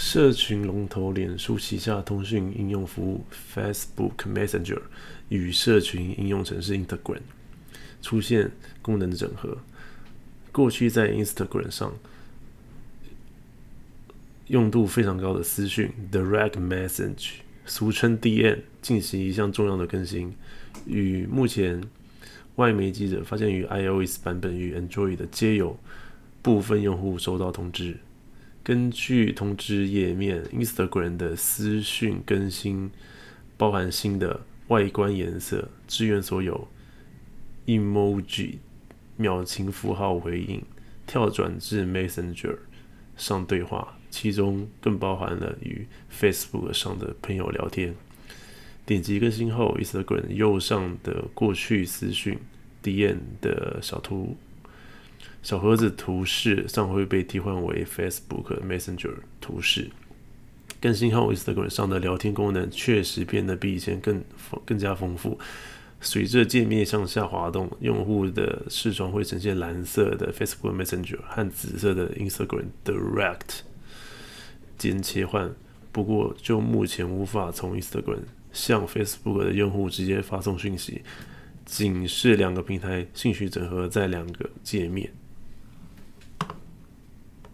社群龙头脸书旗下通讯应用服务 Facebook Messenger 与社群应用程式 Instagram 出现功能整合。过去在 Instagram 上用度非常高的私讯 Direct Message，俗称 DM，进行一项重要的更新，与目前外媒记者发现于 iOS 版本与 Android 的皆有部分用户收到通知。根据通知页面，Instagram 的私讯更新包含新的外观颜色，支援所有 emoji 表情符号回应，跳转至 Messenger 上对话，其中更包含了与 Facebook 上的朋友聊天。点击更新后，Instagram 右上的过去私讯 DM 的小图。小盒子图示上会被替换为 Facebook Messenger 图示。更新后，Instagram 上的聊天功能确实变得比以前更更加丰富。随着界面向下滑动，用户的视窗会呈现蓝色的 Facebook Messenger 和紫色的 Instagram Direct 间切换。不过，就目前无法从 Instagram 向 Facebook 的用户直接发送讯息，仅是两个平台兴趣整合在两个界面。